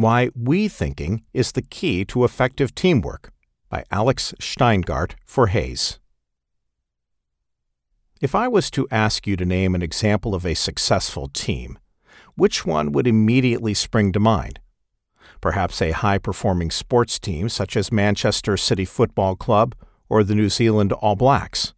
Why We Thinking is the Key to Effective Teamwork by Alex Steingart for Hays. If I was to ask you to name an example of a successful team, which one would immediately spring to mind? Perhaps a high performing sports team such as Manchester City Football Club or the New Zealand All Blacks.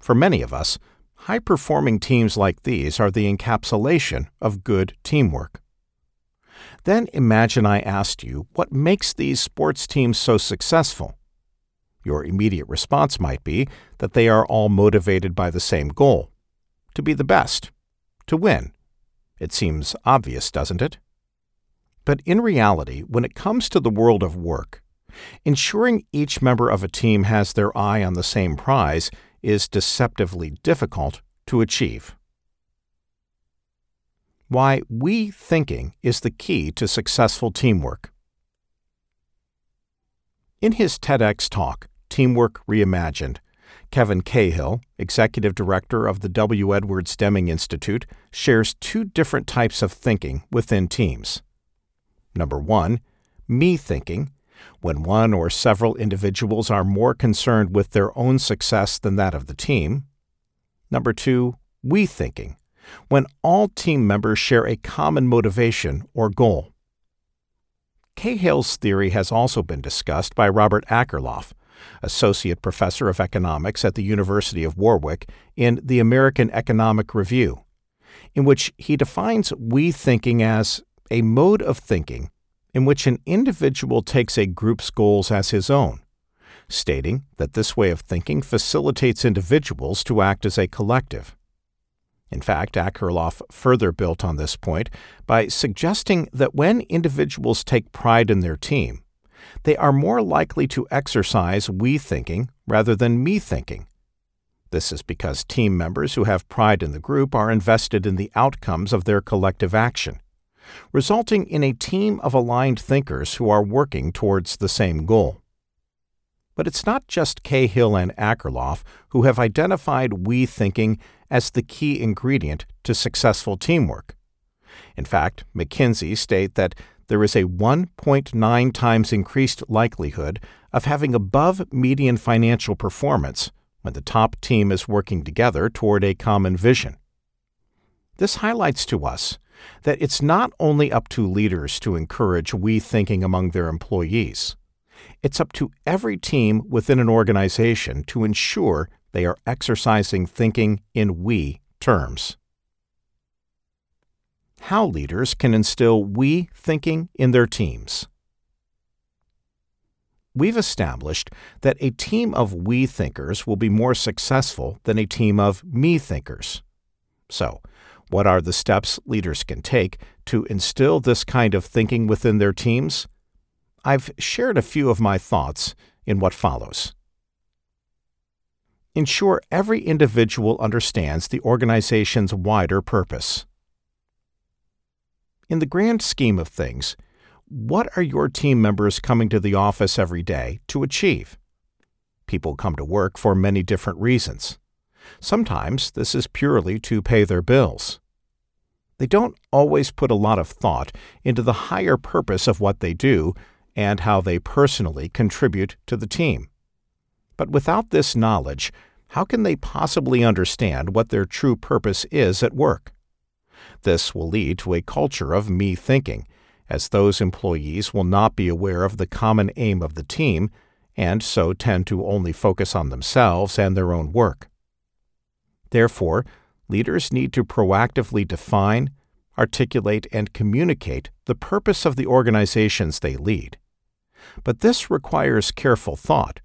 For many of us, high performing teams like these are the encapsulation of good teamwork. Then imagine I asked you what makes these sports teams so successful. Your immediate response might be that they are all motivated by the same goal to be the best, to win. It seems obvious, doesn't it? But in reality, when it comes to the world of work, ensuring each member of a team has their eye on the same prize is deceptively difficult to achieve. Why we thinking is the key to successful teamwork. In his TEDx talk, Teamwork Reimagined, Kevin Cahill, executive director of the W. Edwards Deming Institute, shares two different types of thinking within teams. Number one, me thinking, when one or several individuals are more concerned with their own success than that of the team. Number two, we thinking, when all team members share a common motivation or goal. Cahill's theory has also been discussed by Robert Akerlof, associate professor of economics at the University of Warwick, in the American Economic Review, in which he defines we thinking as a mode of thinking in which an individual takes a group's goals as his own, stating that this way of thinking facilitates individuals to act as a collective. In fact, Akerlof further built on this point by suggesting that when individuals take pride in their team, they are more likely to exercise we thinking rather than me thinking. This is because team members who have pride in the group are invested in the outcomes of their collective action, resulting in a team of aligned thinkers who are working towards the same goal. But it's not just Cahill and Akerlof who have identified we thinking as the key ingredient to successful teamwork. In fact, McKinsey state that there is a 1.9 times increased likelihood of having above median financial performance when the top team is working together toward a common vision. This highlights to us that it's not only up to leaders to encourage we thinking among their employees. It's up to every team within an organization to ensure they are exercising thinking in we terms. How leaders can instill we thinking in their teams. We've established that a team of we thinkers will be more successful than a team of me thinkers. So, what are the steps leaders can take to instill this kind of thinking within their teams? I've shared a few of my thoughts in what follows. Ensure every individual understands the organization's wider purpose. In the grand scheme of things, what are your team members coming to the office every day to achieve? People come to work for many different reasons. Sometimes this is purely to pay their bills. They don't always put a lot of thought into the higher purpose of what they do and how they personally contribute to the team. But without this knowledge, how can they possibly understand what their true purpose is at work? This will lead to a culture of me thinking, as those employees will not be aware of the common aim of the team and so tend to only focus on themselves and their own work. Therefore, leaders need to proactively define, articulate, and communicate the purpose of the organizations they lead. But this requires careful thought,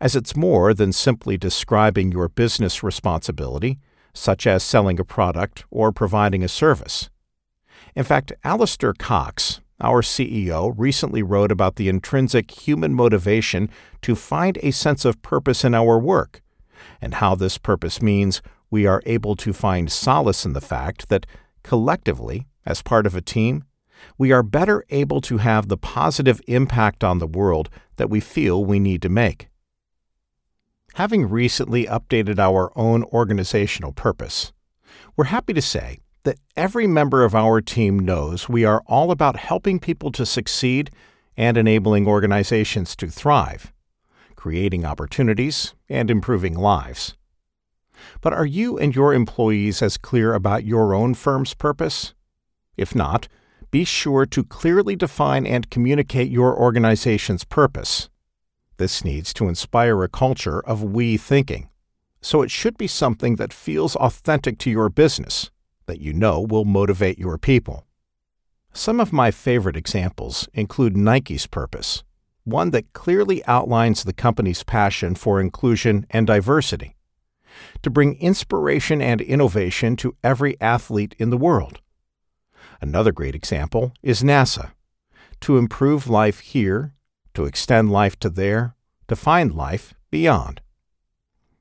as it's more than simply describing your business responsibility, such as selling a product or providing a service. In fact, Alistair Cox, our CEO, recently wrote about the intrinsic human motivation to find a sense of purpose in our work, and how this purpose means we are able to find solace in the fact that collectively, as part of a team, we are better able to have the positive impact on the world that we feel we need to make. Having recently updated our own organizational purpose, we're happy to say that every member of our team knows we are all about helping people to succeed and enabling organizations to thrive, creating opportunities and improving lives. But are you and your employees as clear about your own firm's purpose? If not, be sure to clearly define and communicate your organization's purpose. This needs to inspire a culture of we thinking, so it should be something that feels authentic to your business, that you know will motivate your people. Some of my favorite examples include Nike's purpose, one that clearly outlines the company's passion for inclusion and diversity, to bring inspiration and innovation to every athlete in the world. Another great example is NASA, to improve life here, to extend life to there, to find life beyond.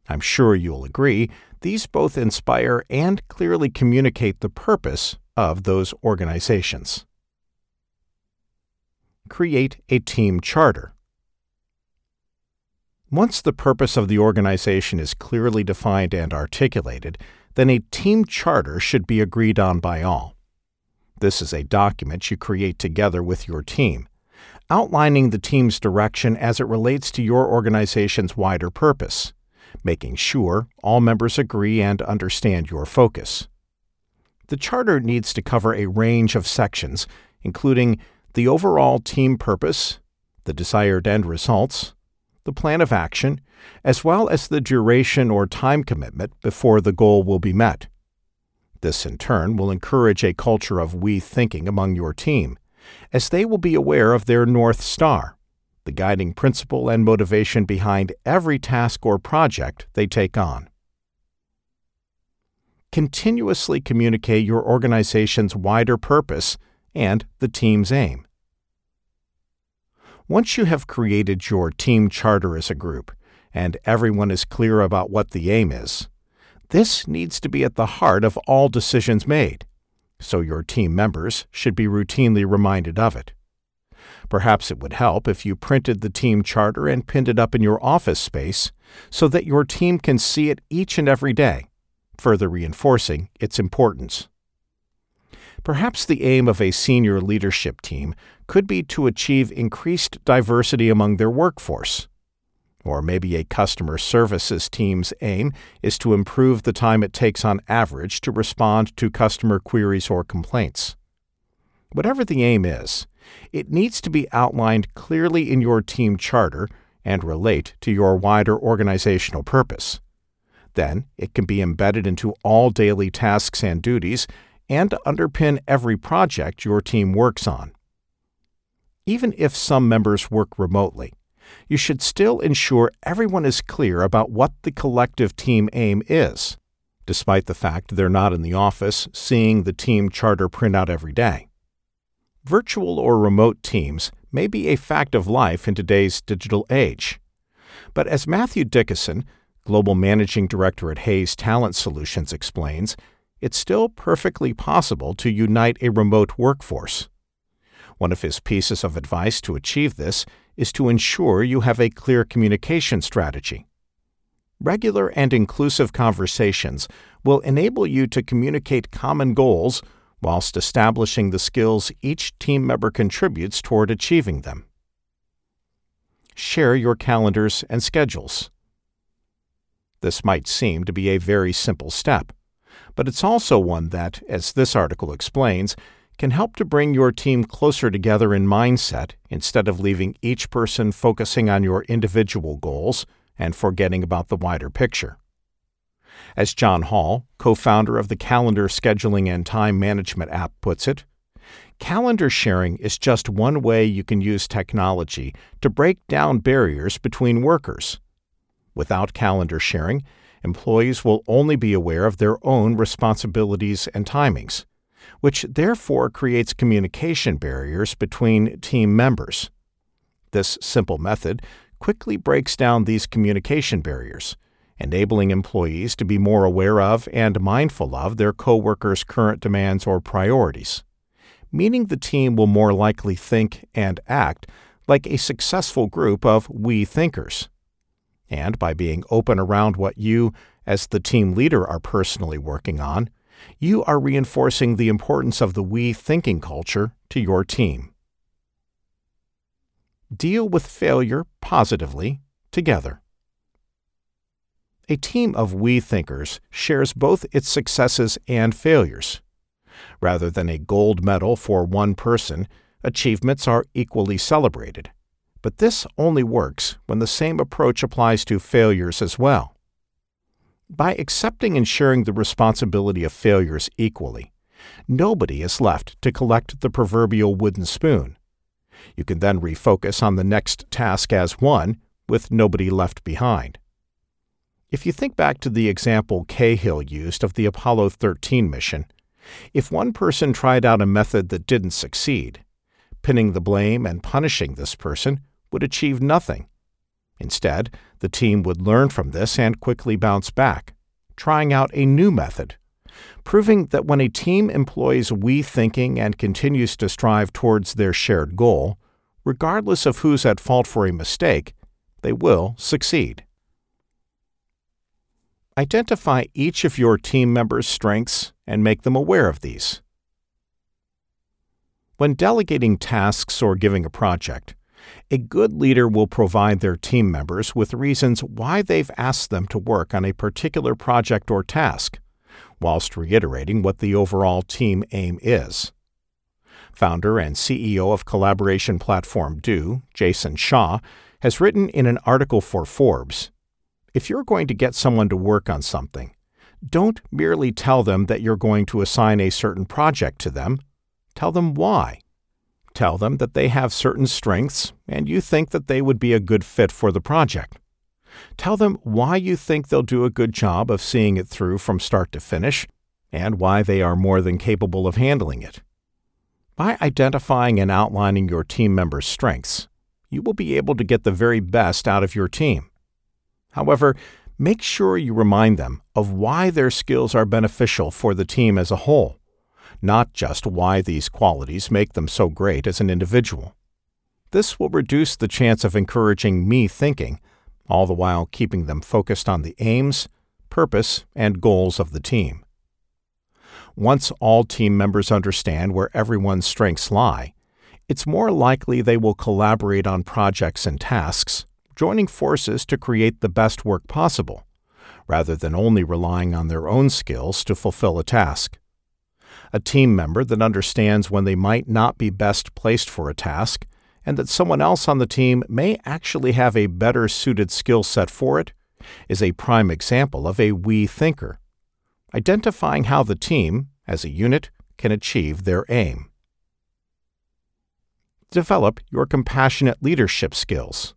I'm sure you'll agree, these both inspire and clearly communicate the purpose of those organizations. Create a team charter. Once the purpose of the organization is clearly defined and articulated, then a team charter should be agreed on by all. This is a document you create together with your team, outlining the team's direction as it relates to your organization's wider purpose making sure all members agree and understand your focus. The Charter needs to cover a range of sections, including the overall team purpose, the desired end results, the plan of action, as well as the duration or time commitment before the goal will be met. This, in turn, will encourage a culture of we thinking among your team, as they will be aware of their North Star the guiding principle and motivation behind every task or project they take on. Continuously communicate your organization's wider purpose and the team's aim. Once you have created your team charter as a group, and everyone is clear about what the aim is, this needs to be at the heart of all decisions made, so your team members should be routinely reminded of it. Perhaps it would help if you printed the team charter and pinned it up in your office space so that your team can see it each and every day, further reinforcing its importance. Perhaps the aim of a senior leadership team could be to achieve increased diversity among their workforce. Or maybe a customer services team's aim is to improve the time it takes on average to respond to customer queries or complaints. Whatever the aim is, it needs to be outlined clearly in your team charter and relate to your wider organizational purpose. Then it can be embedded into all daily tasks and duties and underpin every project your team works on. Even if some members work remotely, you should still ensure everyone is clear about what the collective team aim is, despite the fact they're not in the office seeing the team charter printout every day. Virtual or remote teams may be a fact of life in today's digital age. But as Matthew Dickason, Global Managing Director at Hays Talent Solutions, explains, it's still perfectly possible to unite a remote workforce. One of his pieces of advice to achieve this is to ensure you have a clear communication strategy. Regular and inclusive conversations will enable you to communicate common goals whilst establishing the skills each team member contributes toward achieving them. Share your calendars and schedules. This might seem to be a very simple step, but it's also one that, as this article explains, can help to bring your team closer together in mindset instead of leaving each person focusing on your individual goals and forgetting about the wider picture. As John Hall, co founder of the calendar scheduling and time management app, puts it, calendar sharing is just one way you can use technology to break down barriers between workers. Without calendar sharing, employees will only be aware of their own responsibilities and timings, which therefore creates communication barriers between team members. This simple method quickly breaks down these communication barriers enabling employees to be more aware of and mindful of their coworkers' current demands or priorities, meaning the team will more likely think and act like a successful group of we thinkers. And by being open around what you, as the team leader, are personally working on, you are reinforcing the importance of the we thinking culture to your team. Deal with failure positively together. A team of we thinkers shares both its successes and failures. Rather than a gold medal for one person, achievements are equally celebrated. But this only works when the same approach applies to failures as well. By accepting and sharing the responsibility of failures equally, nobody is left to collect the proverbial wooden spoon. You can then refocus on the next task as one, with nobody left behind. If you think back to the example Cahill used of the Apollo 13 mission, if one person tried out a method that didn't succeed, pinning the blame and punishing this person would achieve nothing. Instead, the team would learn from this and quickly bounce back, trying out a new method, proving that when a team employs we thinking and continues to strive towards their shared goal, regardless of who's at fault for a mistake, they will succeed. Identify each of your team members' strengths and make them aware of these. When delegating tasks or giving a project, a good leader will provide their team members with reasons why they've asked them to work on a particular project or task, whilst reiterating what the overall team aim is. Founder and CEO of collaboration platform Do, Jason Shah, has written in an article for Forbes If you're going to get someone to work on something, don't merely tell them that you're going to assign a certain project to them. Tell them why. Tell them that they have certain strengths and you think that they would be a good fit for the project. Tell them why you think they'll do a good job of seeing it through from start to finish and why they are more than capable of handling it. By identifying and outlining your team members' strengths, you will be able to get the very best out of your team. However, make sure you remind them of why their skills are beneficial for the team as a whole not just why these qualities make them so great as an individual. This will reduce the chance of encouraging me thinking, all the while keeping them focused on the aims, purpose, and goals of the team. Once all team members understand where everyone's strengths lie, it's more likely they will collaborate on projects and tasks, joining forces to create the best work possible, rather than only relying on their own skills to fulfill a task a team member that understands when they might not be best placed for a task, and that someone else on the team may actually have a better suited skill set for it, is a prime example of a we thinker, identifying how the team, as a unit, can achieve their aim. Develop your compassionate leadership skills.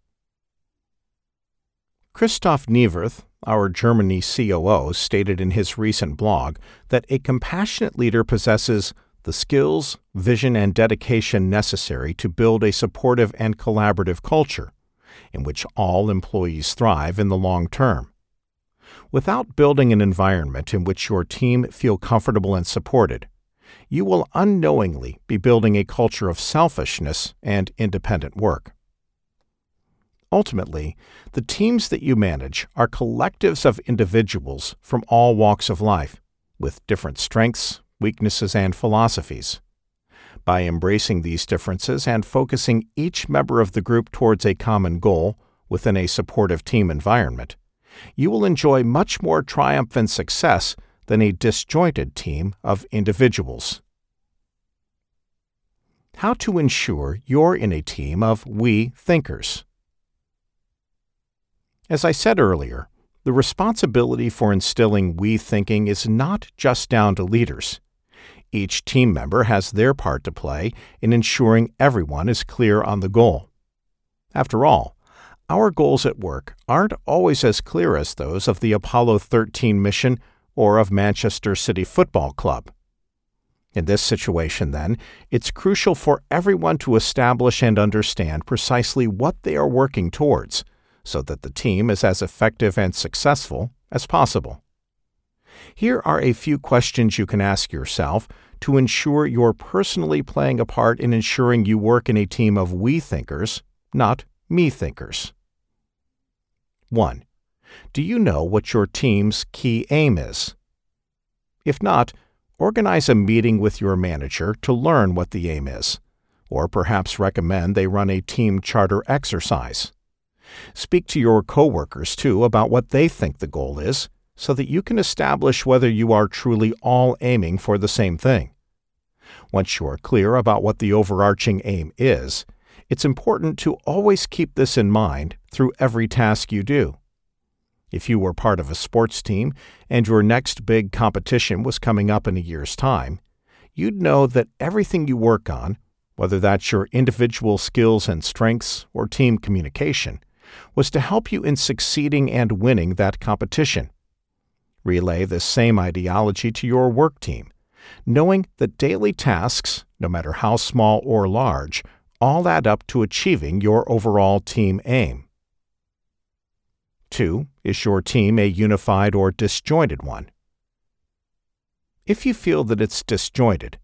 Christoph Niewerth, our Germany COO stated in his recent blog that a compassionate leader possesses the skills, vision, and dedication necessary to build a supportive and collaborative culture in which all employees thrive in the long term. Without building an environment in which your team feel comfortable and supported, you will unknowingly be building a culture of selfishness and independent work. Ultimately, the teams that you manage are collectives of individuals from all walks of life, with different strengths, weaknesses, and philosophies. By embracing these differences and focusing each member of the group towards a common goal within a supportive team environment, you will enjoy much more triumph and success than a disjointed team of individuals. How to ensure you're in a team of we thinkers. As I said earlier, the responsibility for instilling we thinking is not just down to leaders. Each team member has their part to play in ensuring everyone is clear on the goal. After all, our goals at work aren't always as clear as those of the Apollo 13 mission or of Manchester City Football Club. In this situation, then, it's crucial for everyone to establish and understand precisely what they are working towards so that the team is as effective and successful as possible. Here are a few questions you can ask yourself to ensure you're personally playing a part in ensuring you work in a team of we thinkers, not me thinkers. 1. Do you know what your team's key aim is? If not, Organize a meeting with your manager to learn what the aim is, or perhaps recommend they run a team charter exercise. Speak to your coworkers too about what they think the goal is so that you can establish whether you are truly all aiming for the same thing. Once you are clear about what the overarching aim is, it's important to always keep this in mind through every task you do. If you were part of a sports team and your next big competition was coming up in a year's time, you'd know that everything you work on, whether that's your individual skills and strengths or team communication, was to help you in succeeding and winning that competition. Relay this same ideology to your work team, knowing that daily tasks, no matter how small or large, all add up to achieving your overall team aim. 2. Is your team a unified or disjointed one? If you feel that it's disjointed,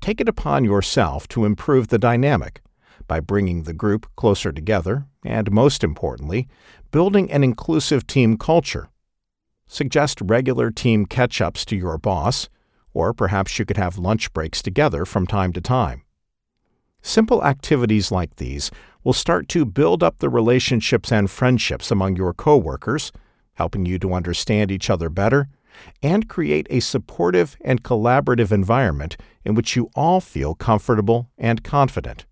take it upon yourself to improve the dynamic by bringing the group closer together and, most importantly, building an inclusive team culture. Suggest regular team catch ups to your boss, or perhaps you could have lunch breaks together from time to time. Simple activities like these will start to build up the relationships and friendships among your coworkers, helping you to understand each other better and create a supportive and collaborative environment in which you all feel comfortable and confident.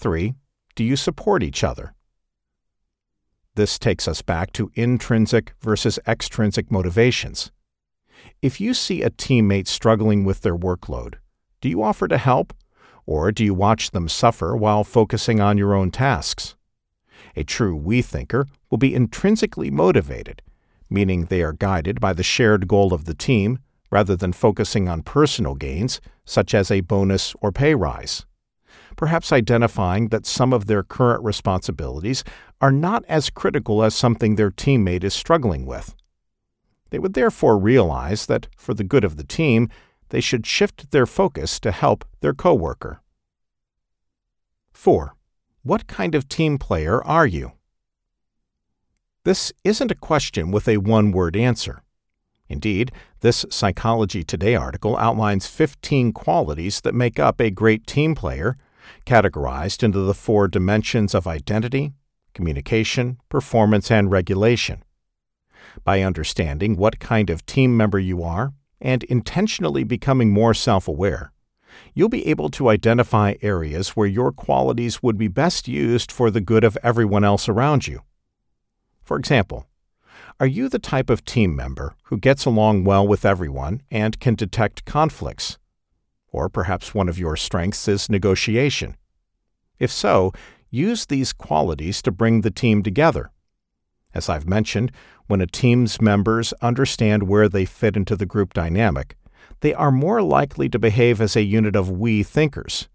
3. Do you support each other? This takes us back to intrinsic versus extrinsic motivations. If you see a teammate struggling with their workload, do you offer to help or do you watch them suffer while focusing on your own tasks? A true we thinker will be intrinsically motivated, meaning they are guided by the shared goal of the team rather than focusing on personal gains, such as a bonus or pay rise. Perhaps identifying that some of their current responsibilities are not as critical as something their teammate is struggling with. They would therefore realize that, for the good of the team, they should shift their focus to help their coworker. 4. What kind of team player are you? This isn't a question with a one word answer. Indeed, this Psychology Today article outlines 15 qualities that make up a great team player, categorized into the four dimensions of identity, communication, performance, and regulation. By understanding what kind of team member you are, and intentionally becoming more self aware, you'll be able to identify areas where your qualities would be best used for the good of everyone else around you. For example, are you the type of team member who gets along well with everyone and can detect conflicts? Or perhaps one of your strengths is negotiation. If so, use these qualities to bring the team together. As I've mentioned, when a team's members understand where they fit into the group dynamic, they are more likely to behave as a unit of we thinkers,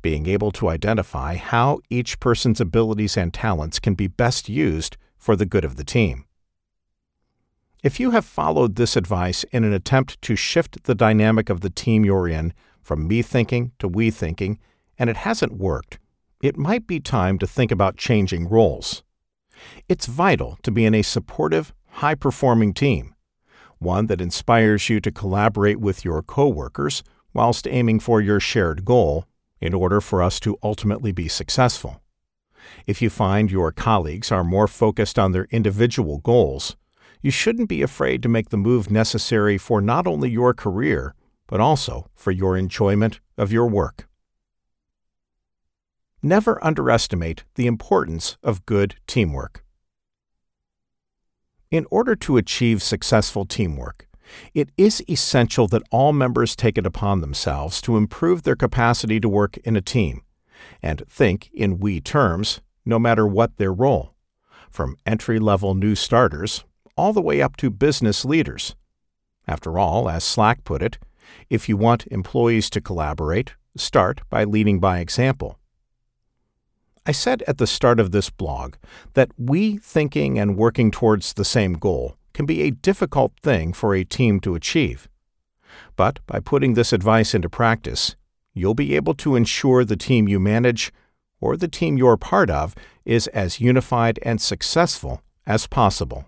being able to identify how each person's abilities and talents can be best used for the good of the team. If you have followed this advice in an attempt to shift the dynamic of the team you're in from me thinking to we thinking, and it hasn't worked, it might be time to think about changing roles. It's vital to be in a supportive, high performing team, one that inspires you to collaborate with your coworkers whilst aiming for your shared goal in order for us to ultimately be successful. If you find your colleagues are more focused on their individual goals, you shouldn't be afraid to make the move necessary for not only your career, but also for your enjoyment of your work. Never underestimate the importance of good teamwork. In order to achieve successful teamwork, it is essential that all members take it upon themselves to improve their capacity to work in a team and think in we terms, no matter what their role, from entry level new starters all the way up to business leaders. After all, as Slack put it, if you want employees to collaborate, start by leading by example. I said at the start of this blog that we thinking and working towards the same goal can be a difficult thing for a team to achieve. But by putting this advice into practice, you'll be able to ensure the team you manage or the team you're part of is as unified and successful as possible.